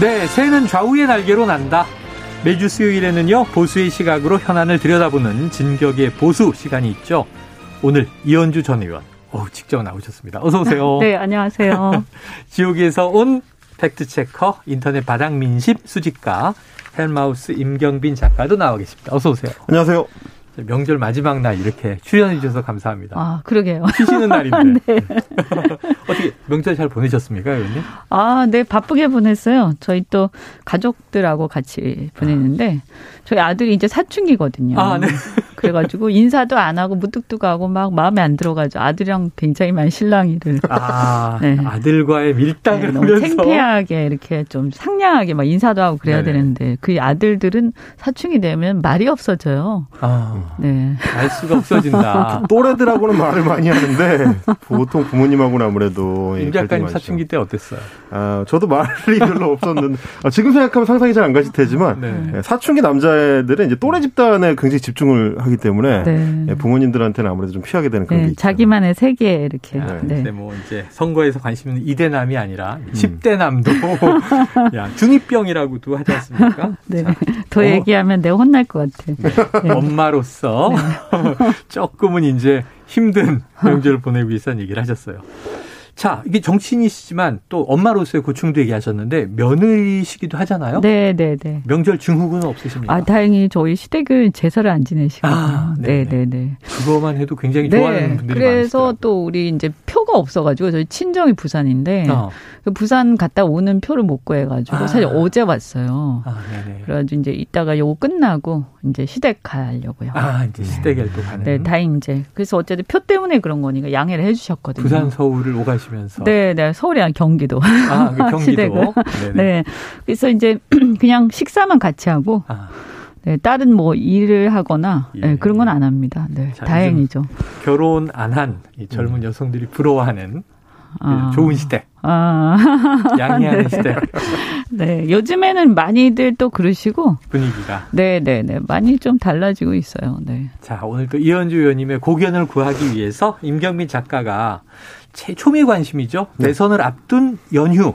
네, 새는 좌우의 날개로 난다. 매주 수요일에는요, 보수의 시각으로 현안을 들여다보는 진격의 보수 시간이 있죠. 오늘 이현주 전 의원, 어 직접 나오셨습니다. 어서 오세요. 네, 안녕하세요. 지옥에서 온 팩트체커, 인터넷 바닥 민심 수집가, 헬마우스 임경빈 작가도 나와 계십니다. 어서 오세요. 안녕하세요. 명절 마지막 날 이렇게 출연해 주셔서 감사합니다. 아, 그러게요. 쉬시는 날인데. 네. 어떻게 명절 잘 보내셨습니까, 의원님? 아, 네, 바쁘게 보냈어요. 저희 또 가족들하고 같이 보냈는데, 저희 아들이 이제 사춘기거든요. 아, 네. 그래가지고 인사도 안 하고 무뚝뚝하고 막 마음에 안 들어가지고 아들이랑 굉장히 많이 실랑이를. 아, 네. 아들과의 밀당을 네, 너무 하면서. 창피하게 이렇게 좀 상냥하게 막 인사도 하고 그래야 네네. 되는데, 그 아들들은 사춘기 되면 말이 없어져요. 아, 네. 알 수가 없어진다. 또래들하고는 말을 많이 하는데 보통 부모님하고는 아무래도 예, 임 작가님. 사춘기 때 어땠어요? 아, 저도 말이 별로 없었는데 아, 지금 생각하면 상상이 잘 안 가실 테지만 네. 예, 사춘기 남자애들은 이제 또래 집단에 굉장히 집중을 하기 때문에 네. 예, 부모님들한테는 아무래도 좀 피하게 되는 그런 게 네, 있죠. 자기만의 세계 이렇게. 야, 네. 근데 뭐 이제 선거에서 관심 있는 이대남이 아니라 음. 10대남도 야, 중이병이라고도 하지 않습니까? 네. 자, 더 어. 얘기하면 내가 혼날 것 같아. 네. 엄마로서 조금은 이제 힘든 명절을 보내기 위해서 얘기를 하셨어요. 자, 이게 정치인이시지만 또 엄마로서의 고충도 얘기하셨는데 며느리시기도 하잖아요. 네, 네, 네. 명절 증후군은 없으십니까? 아, 다행히 저희 시댁은 제사를 안 지내시거든요. 아, 네, 네네. 네, 네. 그거만 해도 굉장히 좋아하는 분들이 그래서 많으시더라고요. 또 우리 이제 표가 없어가지고 저희 친정이 부산인데 어. 그 부산 갔다 오는 표를 못 구해가지고 아. 사실 어제 왔어요. 아, 네네. 그래가지고 이제 이따가 요거 끝나고 이제 시댁 가려고요. 아, 이제 시댁에도 가는. 네, 다행 이제 그래서 어쨌든 표 때문에 그런 거니까 양해를 해주셨거든요. 부산 서울을 오가시 면서. 네, 네, 서울이 아니라 경기도. 아, 그 경기도. 네. 그래서 이제 그냥 식사만 같이 하고 아, 네, 다른 뭐 일을 하거나 예. 네, 그런 건 안 합니다. 네, 자, 다행이죠. 결혼 안한이 젊은 여성들이 부러워하는 아. 좋은 시댁, 아, 양해하는 네. 시댁 네, 요즘에는 많이들 또 그러시고, 분위기가. 네, 네, 네, 많이 좀 달라지고 있어요. 네. 자, 오늘 또 이현주 의원님의 고견을 구하기 위해서 임경민 작가가 최초미 관심이죠. 네. 대선을 앞둔 연휴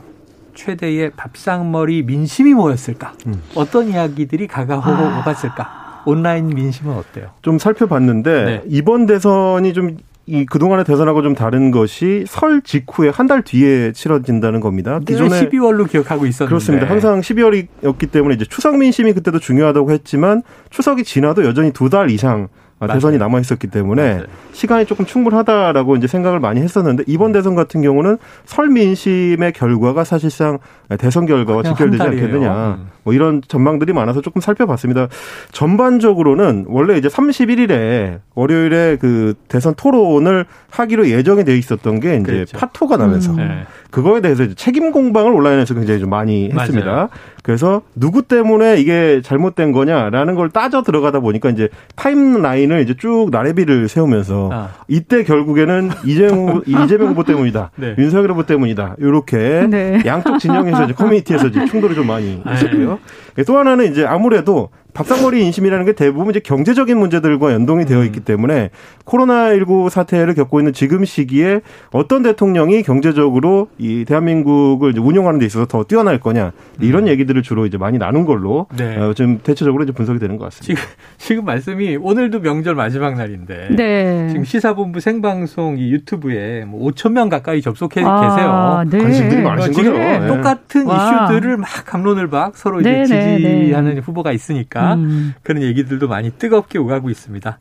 최대의 밥상머리 민심이 뭐였을까? 음. 어떤 이야기들이 가가오고 아. 오갔을까? 온라인 민심은 어때요? 좀 살펴봤는데 네. 이번 대선이 좀 이 그동안의 대선하고 좀 다른 것이 설 직후에 한 달 뒤에 치러진다는 겁니다. 기존에 12월로 기억하고 있었는데 그렇습니다. 항상 12월이었기 때문에 이제 추석 민심이 그때도 중요하다고 했지만 추석이 지나도 여전히 두 달 이상 아, 대선이 맞아요. 남아 있었기 때문에 맞아요. 시간이 조금 충분하다라고 이제 생각을 많이 했었는데 이번 대선 같은 경우는 설 민심의 결과가 사실상 대선 결과와 직결되지. 않겠느냐. 음. 뭐 이런 전망들이 많아서 조금 살펴봤습니다. 전반적으로는 원래 이제 31일에 월요일에 그 대선 토론을 하기로 예정이 돼 있었던 게 이제 그렇죠. 파토가 나면서 음. 네. 그거에 대해서 이제 책임 공방을 온라인에서 굉장히 좀 많이 했습니다. 맞아요. 그래서 누구 때문에 이게 잘못된 거냐라는 걸 따져 들어가다 보니까 이제 타임라인을 이제 쭉 나래비를 세우면서 아. 이때 결국에는 이재명 후보, 이재명 후보 때문이다. 네. 윤석열 후보 때문이다. 이렇게 네. 양쪽 진영에서 이제 커뮤니티에서 이제 충돌이 좀 많이 있었고요. 또 하나는 이제 아무래도 밥상머리 인심이라는 게 대부분 이제 경제적인 문제들과 연동이 되어 있기 때문에 코로나19 사태를 겪고 있는 지금 시기에 어떤 대통령이 경제적으로 이 대한민국을 이제 운영하는 데 있어서 더 뛰어날 거냐 이런 얘기들을 주로 이제 많이 나눈 걸로 네. 어, 좀 대체적으로 이제 분석이 되는 것 같습니다. 지금 지금 말씀이 오늘도 명절 마지막 날인데 네. 지금 시사본부 생방송 이 유튜브에 뭐 5천 명 가까이 접속해 아, 계세요. 네. 관심들이 많으신 지금 거죠. 네. 똑같은 와. 이슈들을 막 감론을 박 서로 이제 네, 네, 지지하는 네. 후보가 있으니까 음. 그런 얘기들도 많이 뜨겁게 오가고 있습니다.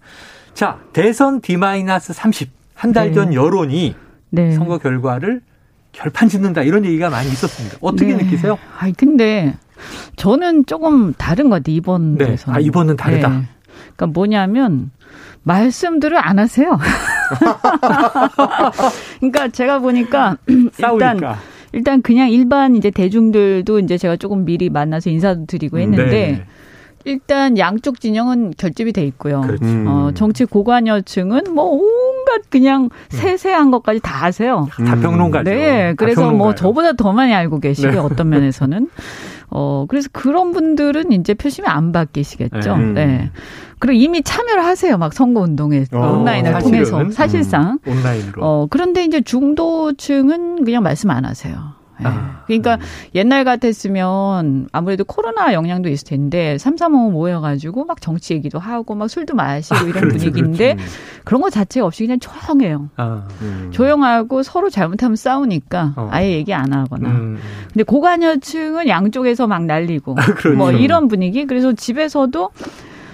자, 대선 D-30 한 달전 네. 여론이 네. 선거 결과를 결판 짓는다 이런 얘기가 많이 있었습니다. 어떻게 네. 느끼세요? 아니, 근데 저는 조금 다른 것 같아요, 이번 네. 대선. 아, 이번은 다르다. 그러니까 뭐냐면, 말씀들을 안 하세요. 그러니까 제가 보니까 일단 싸우니까. 일단 그냥 일반 이제 대중들도 이제 제가 조금 미리 만나서 인사도 드리고 했는데 네. 일단 양쪽 진영은 결집이 돼 있고요. 그렇죠. 음. 어, 정치 고관여층은 뭐 온갖 그냥 세세한 것까지 다 아세요. 다 평론가죠. 네, 다 그래서 뭐. 저보다 더 많이 알고 계시고 네. 어떤 면에서는 어 그래서 그런 분들은 이제 표심이 안 바뀌시겠죠. 네. 네. 그리고 이미 참여를 하세요. 막 선거 운동에 어, 온라인을 사실은. 통해서 사실상. 온라인으로. 어 그런데 이제 중도층은 그냥 말씀 안 하세요. 예. 아. 그러니까 옛날 같았으면 아무래도 코로나 영향도 있을 텐데 삼삼오오 모여가지고 막 정치 얘기도 하고 막 술도 마시고 이런 그렇죠, 분위기인데 그런 거 자체가 없이 그냥 조용해요. 아. 음. 조용하고 서로 잘못하면 싸우니까 어. 아예 얘기 안 하거나. 음. 근데 고관여층은 양쪽에서 막 날리고 그렇죠. 뭐 이런 분위기. 그래서 집에서도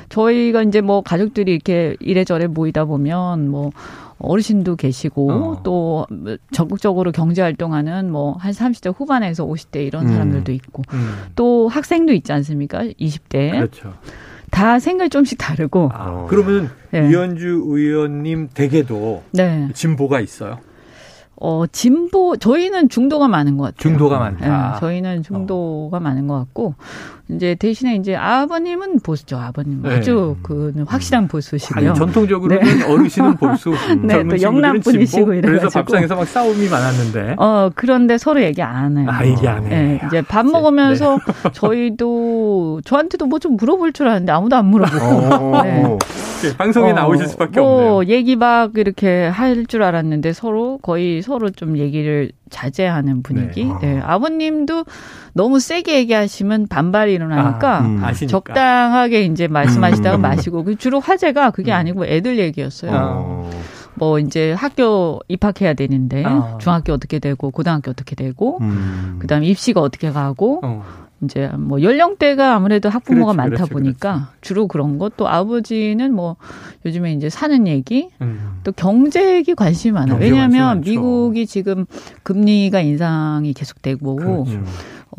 저희가 이제 뭐 가족들이 이렇게 이래저래 모이다 보면 뭐 어르신도 계시고 어. 또 적극적으로 경제 활동하는 뭐 한 30대 후반에서 50대 이런 음. 사람들도 있고 음. 또 학생도 있지 않습니까? 20대. 그렇죠. 다 생각이 좀씩 다르고. 아, 그러면 네. 이현주 의원님 댁에도 네. 진보가 있어요. 어, 진보, 저희는 중도가 많은 것 같아요. 중도가 많다. 네, 저희는 중도가 많은 것 같고, 이제 대신에 이제 아버님은 보수죠, 아버님. 네. 아주 그 확실한 보수시고요. 아니, 전통적으로는 어르신은 보수, 네, 또 영남 분이시고 진보. 그래서. 밥상에서 막 싸움이 많았는데. 어, 그런데 서로 얘기 안 해요. 아, 얘기 안 해. 네, 이제 밥 네. 먹으면서 저희도 저한테도 뭐 좀 물어볼 줄 아는데 아무도 안 물어보고. 어. 네. 네, 방송에 어, 나오실 수밖에 뭐 없네요. 얘기 막 이렇게 할 줄 알았는데 서로 거의 서로 좀 얘기를 자제하는 분위기. 네. 네. 아버님도 너무 세게 얘기하시면 반발이 일어나니까 아, 음. 적당하게 이제 말씀하시다가 음. 마시고 그 주로 화제가 그게 음. 아니고 애들 얘기였어요. 어. 뭐 이제 학교 입학해야 되는데 아. 중학교 어떻게 되고 고등학교 어떻게 되고 음. 그다음에 입시가 어떻게 가고 어. 이제 뭐 연령대가 아무래도 학부모가 그렇지, 많다 그렇지, 보니까 주로 그런 것 또 아버지는 뭐 요즘에 이제 사는 얘기 음. 또 경제 얘기 관심이 많아요. 왜냐하면. 미국이 지금 금리가 인상이 계속되고 그렇죠.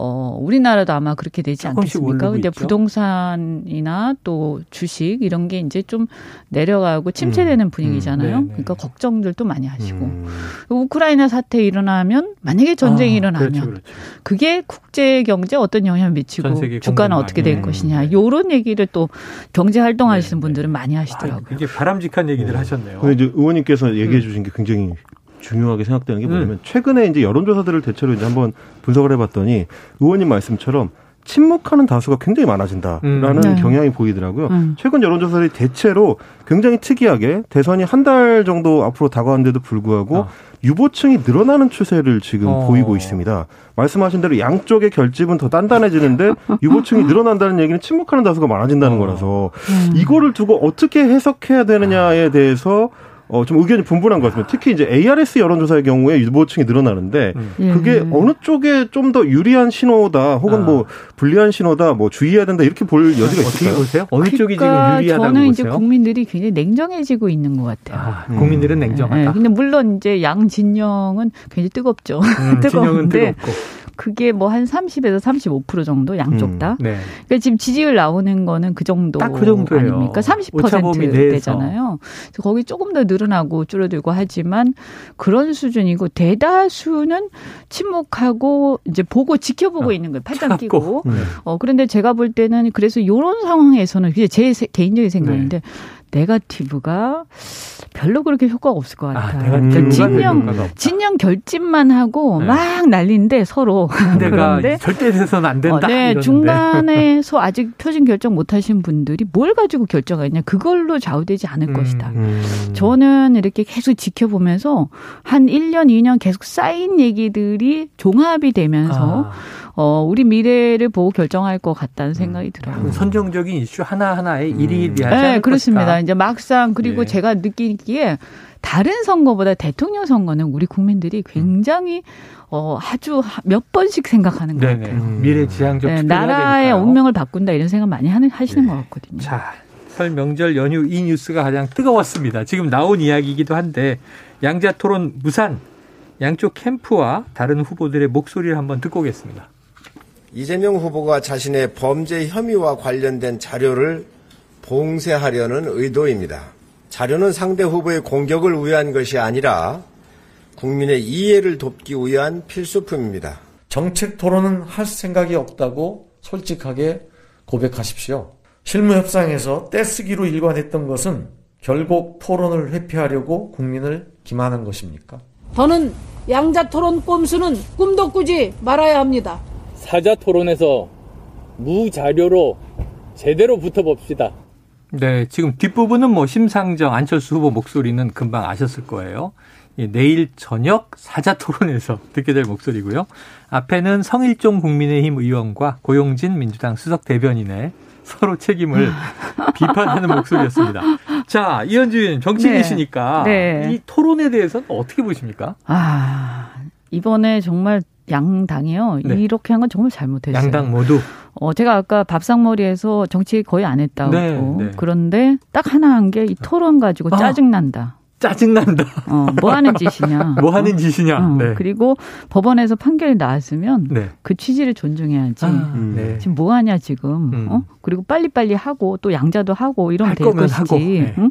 어 우리나라도 아마 그렇게 되지 않겠습니까? 근데 있죠. 부동산이나 또 주식 이런 게 이제 좀 내려가고 침체되는 분위기잖아요. 네, 네. 그러니까 걱정들도 많이 하시고 음. 우크라이나 사태 일어나면 만약에 전쟁이 아, 일어나면 그렇죠, 그렇죠. 그게 국제 경제 어떤 영향을 미치고 주가는 어떻게. 될 것이냐 요런 얘기를 또 경제 활동하시는 네, 분들은 많이 아, 하시더라고요. 이게 바람직한 얘기들 하셨네요. 근데 이제 의원님께서 음. 얘기해 주신 게 굉장히 중요하게 생각되는 게 뭐냐면 최근에 이제 여론조사들을 대체로 이제 한번 분석을 해봤더니 의원님 말씀처럼 침묵하는 다수가 굉장히 많아진다라는 음. 네. 경향이 보이더라고요. 음. 최근 여론조사들이 대체로 굉장히 특이하게 대선이 한 달 정도 앞으로 다가왔는데도 불구하고 어. 유보층이 늘어나는 추세를 지금 어. 보이고 있습니다. 말씀하신 대로 양쪽의 결집은 더 단단해지는데 유보층이 늘어난다는 얘기는 침묵하는 다수가 많아진다는 어. 거라서 음. 이거를 두고 어떻게 해석해야 되느냐에 대해서 어, 좀 의견이 분분한 것 같습니다. 특히 이제 ARS 여론조사의 경우에 유보층이 늘어나는데 음. 예. 그게 어느 쪽에 좀 더 유리한 신호다 혹은 아. 뭐 불리한 신호다 뭐 주의해야 된다 이렇게 볼 여지가 있을까요? 보세요? 어느 쪽이 지금 그러니까 유리하다고 저는 이제 보세요? 국민들이 굉장히 냉정해지고 있는 것 같아요. 아, 음. 국민들은 네, 냉정하다. 근데 물론 이제 양 진영은 굉장히 뜨겁죠. 음, 진영은 뜨거운데 뜨겁고. 그게 뭐 한 30에서 35% 정도 양쪽 음. 다. 네. 그러니까 지금 지지율 나오는 거는 그 정도 딱 그 정도예요. 아닙니까? 오차범위 내에서. 30%대잖아요. 그래서 거기 조금 더 늘어나고 줄어들고 하지만 그런 수준이고 대다수는 침묵하고 이제 보고 지켜보고 어, 있는 거예요. 팔짱. 끼고. 음. 어 그런데 제가 볼 때는 그래서 요런 상황에서는 그게 제 세- 개인적인 생각인데 네. 네가티브가 별로 그렇게 효과가 없을 것 아, 같아요. 그러니까 음. 진영. 진영 결집만 하고 네. 막 난리인데 서로 그런데 절대 돼서는 안 된다. 어, 네, 이러는데. 중간에서 아직 표준 결정 못 하신 분들이 뭘 가지고 결정하냐 그걸로 좌우되지 않을 음. 것이다. 음. 저는 이렇게 계속 지켜보면서 한 1년, 2년 계속 쌓인 얘기들이 종합이 되면서 아, 어, 우리 미래를 보고 결정할 것 같다는 생각이 들어요. 그 선정적인 이슈 하나하나에 음. 일일이 하지 네, 그렇습니다. 것이다. 이제 막상 그리고 예. 제가 느끼기에 다른 선거보다 대통령 선거는 우리 국민들이 굉장히 어 아주 하- 몇 번씩 생각하는 것 네네. 같아요. 음. 미래 지향적 네, 나라의 되니까요. 운명을 바꾼다 이런 생각 많이 하는 하시는 네. 것 같거든요. 자, 설 명절 연휴 이 뉴스가 가장 뜨거웠습니다. 지금 나온 이야기이기도 한데 양자 토론 무산 양쪽 캠프와 다른 후보들의 목소리를 한번 듣고 오겠습니다. 이재명 후보가 자신의 범죄 혐의와 관련된 자료를 봉쇄하려는 의도입니다. 자료는 상대 후보의 공격을 위한 것이 아니라 국민의 이해를 돕기 위한 필수품입니다. 정책 토론은 할 생각이 없다고 솔직하게 고백하십시오. 실무 협상에서 떼쓰기로 일관했던 것은 결국 토론을 회피하려고 국민을 기만한 것입니까? 더는 양자 토론 꼼수는 꿈도 꾸지 말아야 합니다. 사자 토론에서 무자료로 제대로 붙어봅시다. 네, 지금 뒷부분은 뭐 심상정 안철수 후보 목소리는 금방 아셨을 거예요. 내일 저녁 사자 토론에서 듣게 될 목소리고요. 앞에는 성일종 국민의힘 의원과 고용진 민주당 수석 대변인의 서로 책임을 비판하는 목소리였습니다. 자, 이현주 의원 정치인이시니까 네. 네. 이 토론에 대해서는 어떻게 보십니까? 아, 이번에 정말 양당이요. 네. 이렇게 한 건 정말 잘못했어요. 양당 모두. 어, 제가 아까 밥상머리에서 정치 거의 안 했다고. 네, 네. 그런데 딱 하나 한 게 이 토론 가지고 아. 짜증난다. 짜증난다. 어, 뭐 하는 짓이냐. 뭐 하는 짓이냐. 어, 네. 그리고 법원에서 판결이 나왔으면 네. 그 취지를 존중해야지. 아, 음. 네. 지금 뭐 하냐 지금. 음. 어? 그리고 빨리빨리 하고 또 양자도 하고 이러면 될 것이지. 하고. 네. 응?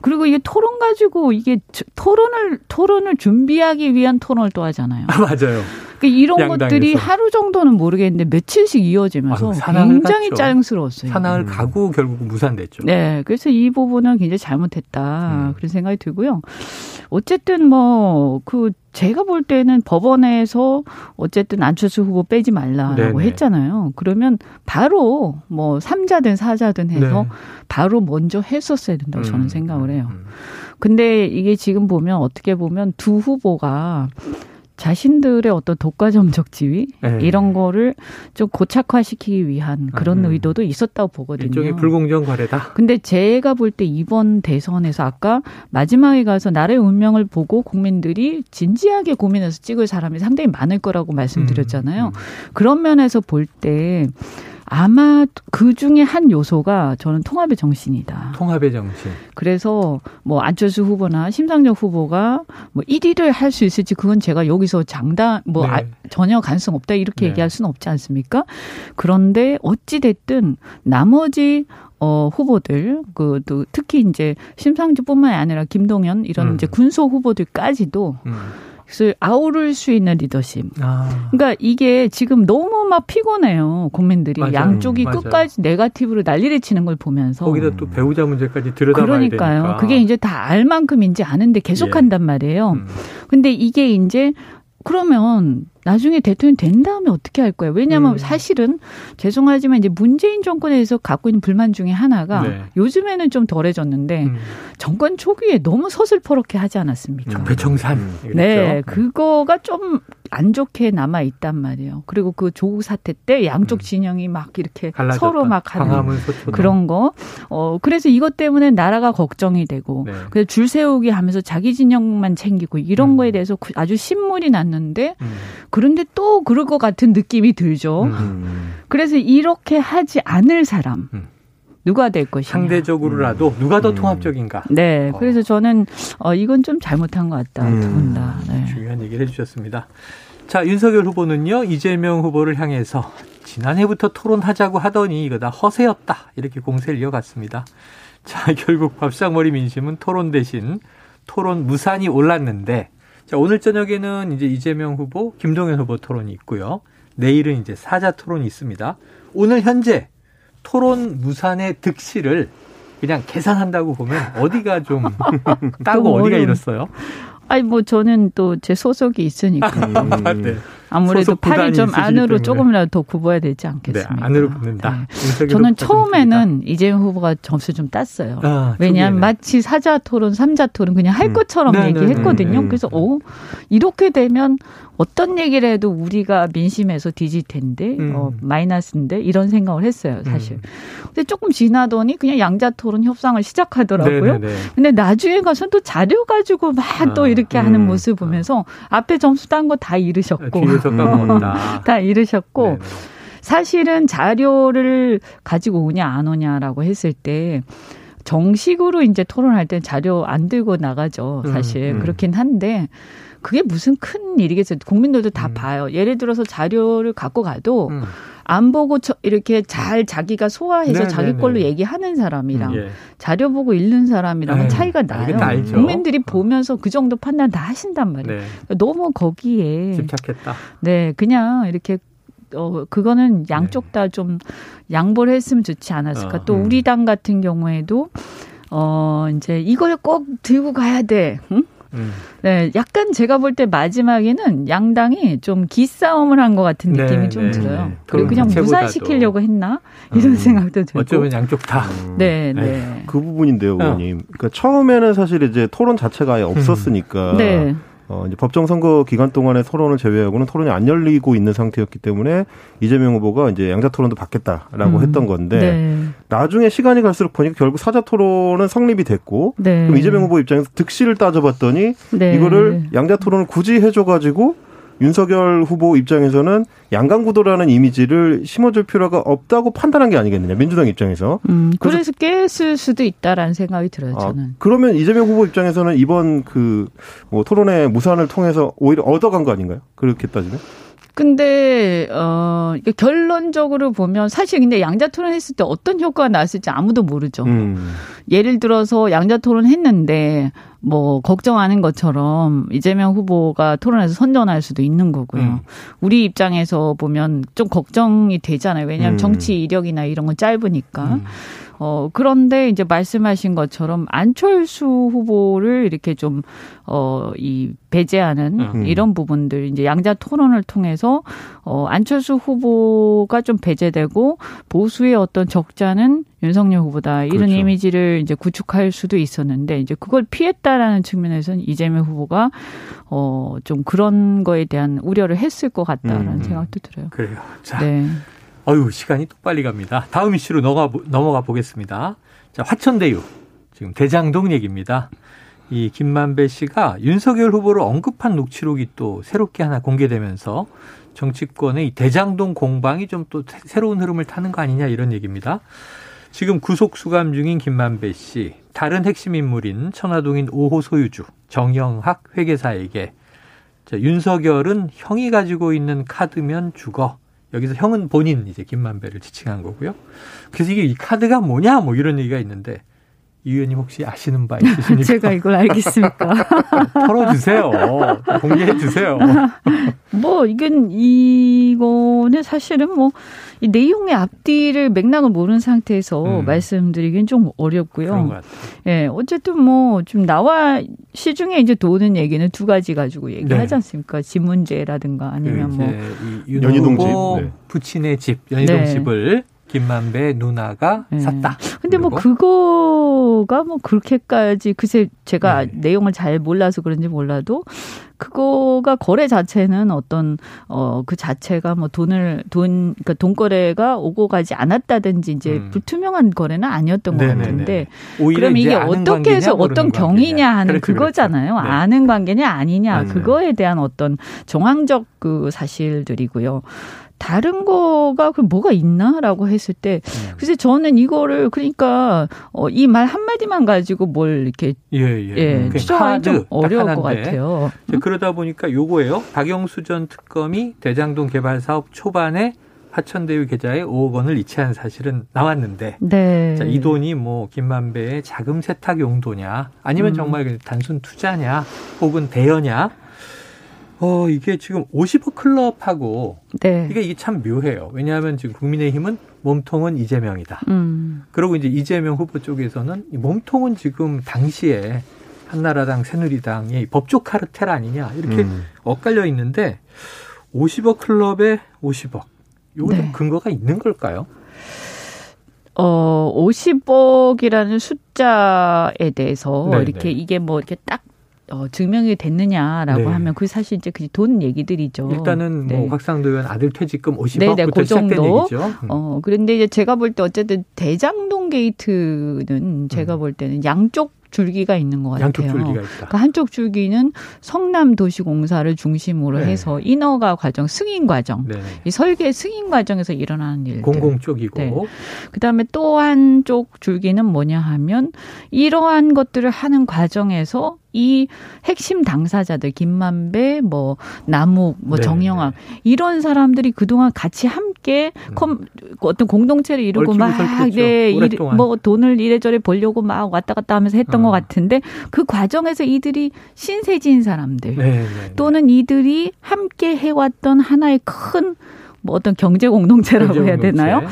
그리고 이게 토론 가지고 이게 토론을 토론을 준비하기 위한 토론을 또 하잖아요. 아, 맞아요. 그러니까 이런 양당에서. 것들이 하루 정도는 모르겠는데 며칠씩 이어지면서 아유, 굉장히 갔죠. 짜증스러웠어요. 사나흘 음. 가고 결국 무산됐죠. 네, 그래서 이 부분은 굉장히 잘못했다 음. 그런 생각이 들고요. 어쨌든 뭐 그 제가 볼 때는 법원에서 어쨌든 안철수 후보 빼지 말라라고 네네. 했잖아요. 그러면 바로 뭐 3자든 4자든 해서 네. 바로 먼저 했었어야 된다고 저는 음. 생각을 해요. 음. 근데 이게 지금 보면 어떻게 보면 두 후보가 자신들의 어떤 독과점적 지위 네. 이런 거를 좀 고착화시키기 위한 그런 음. 의도도 있었다고 보거든요. 일종의 불공정 거래다. 근데 제가 볼 때 이번 대선에서 아까 마지막에 가서 나라의 운명을 보고 국민들이 진지하게 고민해서 찍을 사람이 상당히 많을 거라고 말씀드렸잖아요. 음. 음. 그런 면에서 볼 때 아마 그 중에 한 요소가 저는 통합의 정신이다. 통합의 정신. 그래서 뭐 안철수 후보나 심상정 후보가 뭐 1위를 할 수 있을지 그건 제가 여기서 장담 뭐 네. 아, 전혀 가능성 없다 이렇게 네. 얘기할 수는 없지 않습니까? 그런데 어찌 됐든 나머지 어, 후보들, 그, 또 특히 이제 심상정뿐만이 아니라 김동연 이런 음. 이제 군소 후보들까지도 음. 그래서 아우를 수 있는 리더십. 아. 그러니까 이게 지금 너무 막 피곤해요. 국민들이 맞아요. 양쪽이 맞아요. 끝까지 네가티브로 난리를 치는 걸 보면서 거기다 또 배우자 문제까지 들여다봐야 그러니까요. 되니까. 그게 이제 다 알 만큼인지 아는데 계속 예. 한단 말이에요. 음. 근데 이게 이제 그러면 나중에 대통령 된 다음에 어떻게 할 거예요? 왜냐하면 음. 사실은 죄송하지만 이제 문재인 정권에서 갖고 있는 불만 중에 하나가 네. 요즘에는 좀 덜해졌는데 음. 정권 초기에 너무 서슬퍼렇게 하지 않았습니까? 적폐청산. 음. 네, 그거가 좀 안 좋게 남아 있단 말이에요. 그리고 그 조국 사태 때 양쪽 음. 진영이 막 이렇게 갈라졌다. 서로 막 하는 그런 거. 어 그래서 이것 때문에 나라가 걱정이 되고 네. 그래서 줄 세우기 하면서 자기 진영만 챙기고 이런 음. 거에 대해서 아주 신물이 났는데. 음. 그런데 또 그럴 것 같은 느낌이 들죠. 음. 그래서 이렇게 하지 않을 사람. 음. 누가 될 것이냐. 상대적으로라도 음. 누가 더 음. 통합적인가. 네. 어. 그래서 저는 어, 이건 좀 잘못한 것 같다. 음. 두분 다. 네. 중요한 얘기를 해주셨습니다. 자, 윤석열 후보는요, 이재명 후보를 향해서 지난해부터 토론하자고 하더니 이거 다 허세였다. 이렇게 공세를 이어갔습니다. 자, 결국 밥상머리 민심은 토론 대신 토론 무산이 올랐는데 자, 오늘 저녁에는 이제 이재명 후보, 김동연 후보 토론이 있고요. 내일은 이제 사자 토론이 있습니다. 오늘 현재 토론 무산의 득실을 그냥 계산한다고 보면 어디가 좀 따고 어디가 이렇어요? 아니 뭐 저는 또 제 소속이 있으니까. 음. 네. 아무래도 팔이 좀 안으로. 조금이라도 더 굽어야 되지 않겠습니까? 네, 안으로 굽는다. 네. 저는 처음에는 이재명 후보가 점수 좀 땄어요. 아, 왜냐하면 마치 사자 토론, 삼자 토론 그냥 할 음. 것처럼 네, 네 얘기했거든요. 네, 그래서 어 이렇게 되면 어떤 얘기를 해도 우리가 민심에서 뒤질 텐데 음. 어, 마이너스인데 이런 생각을 했어요 사실. 음. 근데 조금 지나더니 그냥 양자 토론 협상을 시작하더라고요. 네네네. 근데 나중에 가서 또 자료 가지고 막또 아, 이렇게 음. 하는 모습 보면서 앞에 점수 딴 거 다 잃으셨고 다, 다 잃으셨고 네네. 사실은 자료를 가지고 오냐 안 오냐라고 했을 때. 정식으로 이제 토론할 때 자료 안 들고 나가죠. 사실 음, 음. 그렇긴 한데 그게 무슨 큰 일이겠어요. 국민들도 다 음. 봐요. 예를 들어서 자료를 갖고 가도 음. 안 보고 이렇게 잘 자기가 소화해서 네, 자기 네, 걸로 네. 얘기하는 사람이랑 예. 자료 보고 읽는 사람이랑은 차이가 나요. 국민들이 보면서 그 정도 판단 다 하신단 말이에요. 네. 너무 거기에 집착했다. 네, 그냥 이렇게 어 그거는 양쪽 다 좀 양보를 했으면 좋지 않았을까. 어, 또 음. 우리 당 같은 경우에도 어 이제 이걸 꼭 들고 가야 돼. 응? 음. 네, 약간 제가 볼 때 마지막에는 양당이 좀 기싸움을 한 것 같은 네, 느낌이 네, 좀 네, 들어요. 네. 그리고 그냥 무산시키려고 했나 이런 음. 생각도 들고. 어쩌면 양쪽 다. 음. 네, 네. 그 부분인데요, 의원님. 어. 그러니까 처음에는 사실 이제 토론 자체가 아예 없었으니까. 음. 네. 어, 이제 법정 선거 기간 동안에 토론을 제외하고는 토론이 안 열리고 있는 상태였기 때문에 이재명 후보가 이제 양자 토론도 받겠다라고 음. 했던 건데 네. 나중에 시간이 갈수록 보니까 결국 사자 토론은 성립이 됐고 네. 그럼 이재명 후보 입장에서 득실을 따져봤더니 네. 이거를 양자 토론을 굳이 해줘가지고 윤석열 후보 입장에서는 양강구도라는 이미지를 심어줄 필요가 없다고 판단한 게 아니겠느냐 민주당 입장에서 음, 그래서, 그래서 깼을 수도 있다라는 생각이 들어요 아, 저는 아, 그러면 이재명 후보 입장에서는 이번 그 뭐 토론회 무산을 통해서 오히려 얻어간 거 아닌가요 그렇게 따지면 근데 어 결론적으로 보면 사실 근데 양자 토론했을 때 어떤 효과가 나왔을지 아무도 모르죠. 음. 예를 들어서 양자 토론 했는데 뭐 걱정하는 것처럼 이재명 후보가 토론에서 선전할 수도 있는 거고요. 음. 우리 입장에서 보면 좀 걱정이 되잖아요. 왜냐하면 음. 정치 이력이나 이런 건 짧으니까. 음. 어, 그런데 이제 말씀하신 것처럼 안철수 후보를 이렇게 좀, 어, 이 배제하는 음. 이런 부분들 이제 양자 토론을 통해서 어, 안철수 후보가 좀 배제되고 보수의 어떤 적자는 윤석열 후보다 이런 그렇죠. 이미지를 이제 구축할 수도 있었는데 이제 그걸 피했다라는 측면에서는 이재명 후보가 어, 좀 그런 거에 대한 우려를 했을 것 같다라는 음. 생각도 들어요. 그래요. 자. 네. 어유 시간이 또 빨리 갑니다. 다음 이슈로 넘어가, 넘어가 보겠습니다. 자, 화천대유. 지금 대장동 얘기입니다. 이 김만배 씨가 윤석열 후보를 언급한 녹취록이 또 새롭게 하나 공개되면서 정치권의 이 대장동 공방이 좀 또 새로운 흐름을 타는 거 아니냐 이런 얘기입니다. 지금 구속 수감 중인 김만배 씨, 다른 핵심 인물인 천화동인 5호 소유주 정영학 회계사에게 자, 윤석열은 형이 가지고 있는 카드면 죽어. 여기서 형은 본인 이제 김만배를 지칭한 거고요. 그래서 이게 이 카드가 뭐냐 뭐 이런 얘기가 있는데 이 의원님 혹시 아시는 바 있으십니까? 제가 이걸 알겠습니까? 털어주세요. 공개해 주세요. 뭐 이건 이거는 사실은 뭐 이 내용의 앞뒤를 맥락을 모르는 상태에서 음. 말씀드리기는 좀 어렵고요. 예, 어쨌든 뭐 좀 나와 시중에 이제 도는 얘기는 두 가지 가지고 얘기하지 네. 않습니까? 집 문제라든가 아니면 뭐 연희동 집, 네. 부친의 집, 연희동 네. 집을 김만배 누나가 네. 샀다. 근데 뭐 그거가 뭐 그렇게까지 글쎄 제가 네. 내용을 잘 몰라서 그런지 몰라도 그거가 거래 자체는 어떤 어 그 자체가 뭐 돈을 돈 그러니까 돈거래가 오고 가지 않았다든지 이제 음. 불투명한 거래는 아니었던 네네네. 것 같은데 그럼 이게 어떻게 해서 어떤 경위냐 하는 그렇지, 그거잖아요. 그렇죠. 네. 아는 관계냐 아니냐 음. 그거에 대한 어떤 정황적 그 사실들이고요. 다른 거가 그 뭐가 있나라고 했을 때 음. 글쎄 저는 이거를 그러니까 어, 이 말 한마디만 가지고 뭘 이렇게 예, 예. 예 추정하기 좀 어려울 것 같아요. 음? 그러다 보니까 요거예요. 박영수 전 특검이 대장동 개발 사업 초반에 화천대유 계좌에 5억 원을 이체한 사실은 나왔는데 네. 자, 이 돈이 뭐 김만배의 자금 세탁 용도냐 아니면 음. 정말 단순 투자냐 혹은 대여냐 어, 이게 지금 50억 클럽하고 네. 이게 이게 참 묘해요. 왜냐하면 지금 국민의힘은 몸통은 이재명이다. 음. 그리고 이제 이재명 후보 쪽에서는 이 몸통은 지금 당시에 한나라당, 새누리당의 법조 카르텔 아니냐 이렇게 음. 엇갈려 있는데 50억 클럽에 50억. 요거 네. 좀 근거가 있는 걸까요? 어, 50억이라는 숫자에 대해서 네 이렇게 네. 이게 뭐 이렇게 딱 어, 증명이 됐느냐라고 네. 하면 그 사실 이제 그 돈 얘기들이죠. 일단은 뭐 네. 뭐 확상도 의원 아들 퇴직금 50억부터 네, 그 시작된 얘기죠. 음. 어 그런데 이제 제가 볼 때 어쨌든 대장동 게이트는 제가 음. 볼 때는 양쪽 줄기가 있는 것 같아요. 양쪽 줄기가 있다. 그러니까 한쪽 줄기는 성남 도시공사를 중심으로 네. 해서 인허가 과정, 승인 과정, 네. 이 설계 승인 과정에서 일어나는 일들. 공공 쪽이고. 네. 그다음에 또 한쪽 줄기는 뭐냐 하면 이러한 것들을 하는 과정에서 이 핵심 당사자들 김만배, 뭐 남욱, 뭐 네, 정영학 네. 이런 사람들이 그동안 같이 함께 음. 컴, 어떤 공동체를 이루고 막 네, 일, 뭐 돈을 이래저래 벌려고 막 왔다 갔다 하면서 했던 어. 것 같은데 그 과정에서 이들이 신세진 사람들 네, 네, 네. 또는 이들이 함께 해왔던 하나의 큰 뭐 어떤 경제 공동체라고 경제 해야 공동체. 되나요?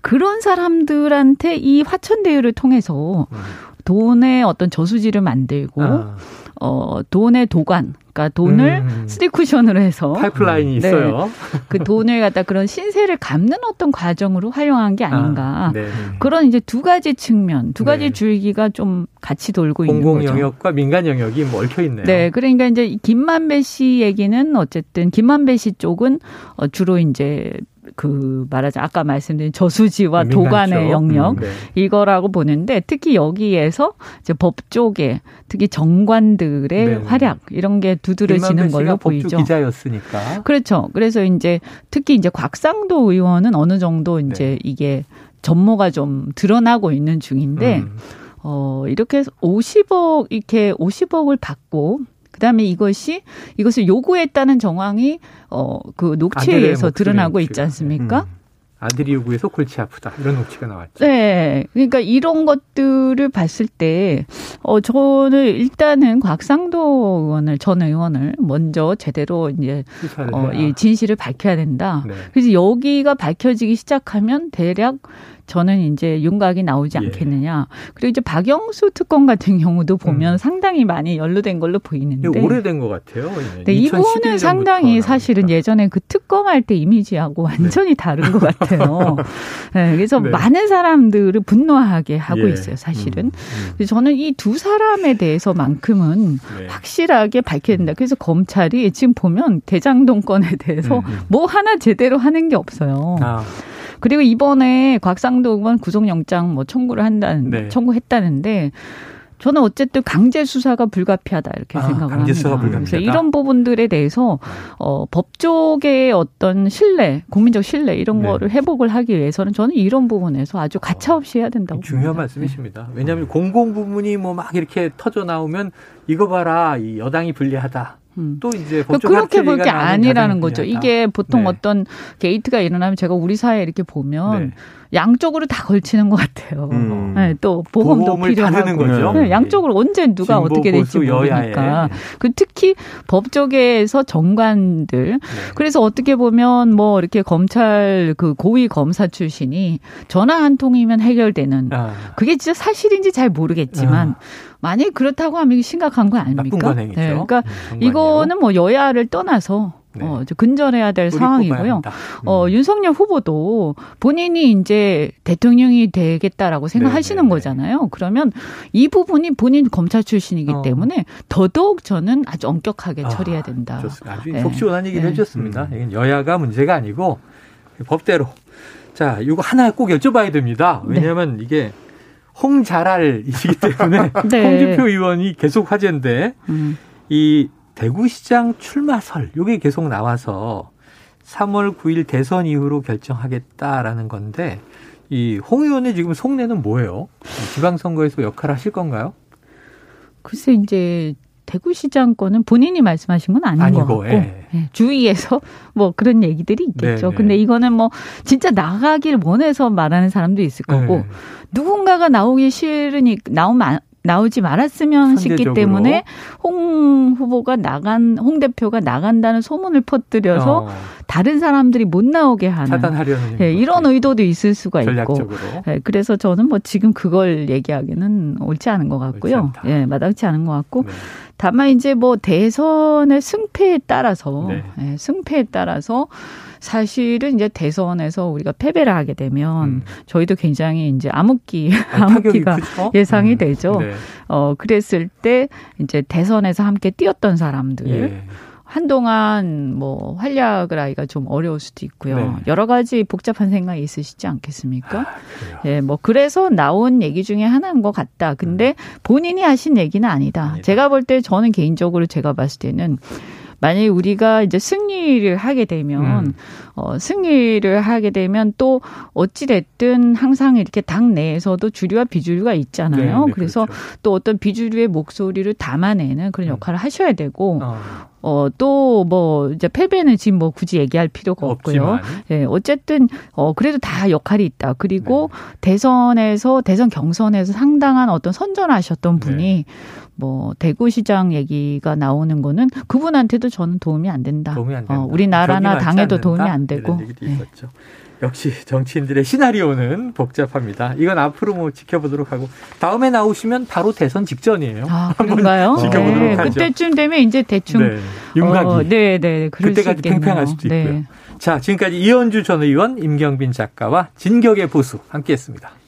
그런 사람들한테 이 화천대유를 통해서 음. 돈의 어떤 저수지를 만들고 아. 어 돈의 도관 그러니까 돈을 음. 스티쿠션으로 해서 파이프라인이 네. 있어요. 그 돈을 갖다 그런 신세를 갚는 어떤 과정으로 활용한 게 아닌가. 아, 네. 그런 이제 두 가지 측면, 두 가지 네. 줄기가 좀 같이 돌고 있는 거죠. 공공 영역과 민간 영역이 뭐 얽혀 있네요. 네, 그러니까 이제 김만배 씨 얘기는 어쨌든 김만배 씨 쪽은 어 주로 이제 그 말하자 아까 말씀드린 저수지와 도관의 영역 음, 네. 이거라고 보는데 특히 여기에서 이제 법 쪽에 특히 정관들의 네. 활약 이런 게 두드러지는 걸로 보이죠. 기자였으니까. 그렇죠. 그래서 이제 특히 이제 곽상도 의원은 어느 정도 이제 네. 이게 전모가 좀 드러나고 있는 중인데 음. 어 이렇게 50억 이렇게 50억을 받고 그다음에 이것이 이것을 요구했다는 정황이 어 그 녹취에서 드러나고 있지 않습니까? 음. 아들이 요구해서 골치 아프다 이런 녹취가 나왔죠. 네, 그러니까 이런 것들을 봤을 때, 어 저는 일단은 곽상도 의원을 전 의원을 먼저 제대로 이제 어, 이 진실을 밝혀야 된다. 네. 그래서 여기가 밝혀지기 시작하면 대략 저는 이제 윤곽이 나오지 예. 않겠느냐. 그리고 이제 박영수 특검 같은 경우도 보면 음. 상당히 많이 연루된 걸로 보이는데 오래된 것 같아요. 네, 이 부분은 상당히 사실은 예전에 그 특검할 때 이미지하고 완전히 네. 다른 것 같아요. 네, 그래서 네. 많은 사람들을 분노하게 하고 예. 있어요. 사실은. 음. 음. 저는 이 두 사람에 대해서만큼은 네. 확실하게 밝혀야 된다. 그래서 검찰이 지금 보면 대장동 건에 대해서 음. 음. 뭐 하나 제대로 하는 게 없어요. 아. 그리고 이번에 곽상도 의원 구속영장 뭐 청구를 한다는 네. 청구했다는데 저는 어쨌든 강제 수사가 불가피하다 이렇게 아, 생각을 강제 수사가 합니다. 불가피하다. 그래서 이런 부분들에 대해서 어, 법조계의 어떤 신뢰, 국민적 신뢰 이런 네. 거를 회복을 하기 위해서는 저는 이런 부분에서 아주 가차없이 해야 된다고 중요한 봅니다. 말씀이십니다. 왜냐하면 공공 부문이 뭐 막 이렇게 터져 나오면 이거 봐라 이 여당이 불리하다. 음. 또 이제 그러니까 그렇게 볼 게 아니라는 거죠. 이게 보통 네. 어떤 게이트가 일어나면 제가 우리 사회 이렇게 보면 네. 양쪽으로 다 걸치는 것 같아요. 음. 네, 또 보험도 필요하고 거죠. 네, 양쪽으로 언제 누가 어떻게 될지 모르니까. 그 특히 법조계에서 정관들. 네. 그래서 어떻게 보면 뭐 이렇게 검찰 그 고위 검사 출신이 전화 한 통이면 해결되는 아. 그게 진짜 사실인지 잘 모르겠지만 아. 만약 그렇다고 하면 이게 심각한 거 아닙니까? 네, 그러니까 음, 이거는 뭐 여야를 떠나서 네. 어, 근절해야 될 상황이고요. 음. 어, 윤석열 후보도 본인이 이제 대통령이 되겠다라고 생각하시는 네네. 네, 네. 거잖아요. 그러면 이 부분이 본인 검찰 출신이기 어. 때문에 더더욱 저는 아주 엄격하게 아, 처리해야 된다. 좋습니다. 아주 네. 속 시원한 얘기를 네. 해주셨습니다. 음. 이건 여야가 문제가 아니고 법대로. 자, 이거 하나 꼭 여쭤봐야 됩니다. 왜냐하면 네. 이게 홍자랄이시기 때문에 네. 홍준표 의원이 계속 화제인데 음. 이 대구시장 출마설 요게 계속 나와서 3월 9일 대선 이후로 결정하겠다라는 건데 이 홍 의원의 지금 속내는 뭐예요? 지방선거에서 역할 하실 건가요? 글쎄 이제 대구시장 거는 본인이 말씀하신 건 아닌 아니고, 것 같고 예. 예. 주위에서 뭐 그런 얘기들이 있겠죠. 네, 네. 근데 이거는 뭐 진짜 나가길 원해서 말하는 사람도 있을 거고 네. 누군가가 나오기 싫으니 나오면 나오지 말았으면 싶기 때문에 홍 후보가 나간 홍 대표가 나간다는 소문을 퍼뜨려서 어. 다른 사람들이 못 나오게 하는 차단하려는 네, 이런 의도도 있을 수가 전략적으로. 있고 네, 그래서 저는 뭐 지금 그걸 얘기하기는 옳지 않은 것 같고요. 예, 네, 마땅치 않은 것 같고 네. 다만 이제 뭐 대선의 승패에 따라서 네. 네, 승패에 따라서 사실은 이제 대선에서 우리가 패배를 하게 되면 음. 저희도 굉장히 이제 암흑기 아, 암흑기가 예상이 음. 되죠. 네. 어 그랬을 때 이제 대선에서 함께 뛰었던 사람들 예. 한동안 뭐 활약을 하기가 좀 어려울 수도 있고요. 네. 여러 가지 복잡한 생각이 있으시지 않겠습니까? 아, 예, 뭐 그래서 나온 얘기 중에 하나인 것 같다. 근데 음. 본인이 하신 얘기는 아니다. 아니다. 제가 볼 때 저는 개인적으로 제가 봤을 때는 만약에 우리가 이제 승리를 하게 되면 음. 어, 승리를 하게 되면 또 어찌됐든 항상 이렇게 당 내에서도 주류와 비주류가 있잖아요. 네, 네, 그래서 그렇죠. 또 어떤 비주류의 목소리를 담아내는 그런 음. 역할을 음. 하셔야 되고 어. 어, 또, 뭐, 이제 패배는 지금 뭐 굳이 얘기할 필요가 없고요. 예, 네, 어쨌든, 어, 그래도 다 역할이 있다. 그리고 네. 대선에서, 대선 경선에서 상당한 어떤 선전하셨던 분이 네. 뭐, 대구시장 얘기가 나오는 거는 그분한테도 저는 도움이 안 된다. 도움이 안 된다. 어, 우리나라나 당에도 도움이 안 되고. 얘기도 있었죠. 역시 정치인들의 시나리오는 복잡합니다. 이건 앞으로 뭐 지켜보도록 하고 다음에 나오시면 바로 대선 직전이에요. 아, 그런가요? 지켜보도록 네, 하죠. 그때쯤 되면 이제 대충 네, 윤곽이 어, 네, 네, 그때까지 팽팽할 수도 네. 있고요. 자, 지금까지 이현주 전 의원, 임경빈 작가와 진격의 보수 함께했습니다.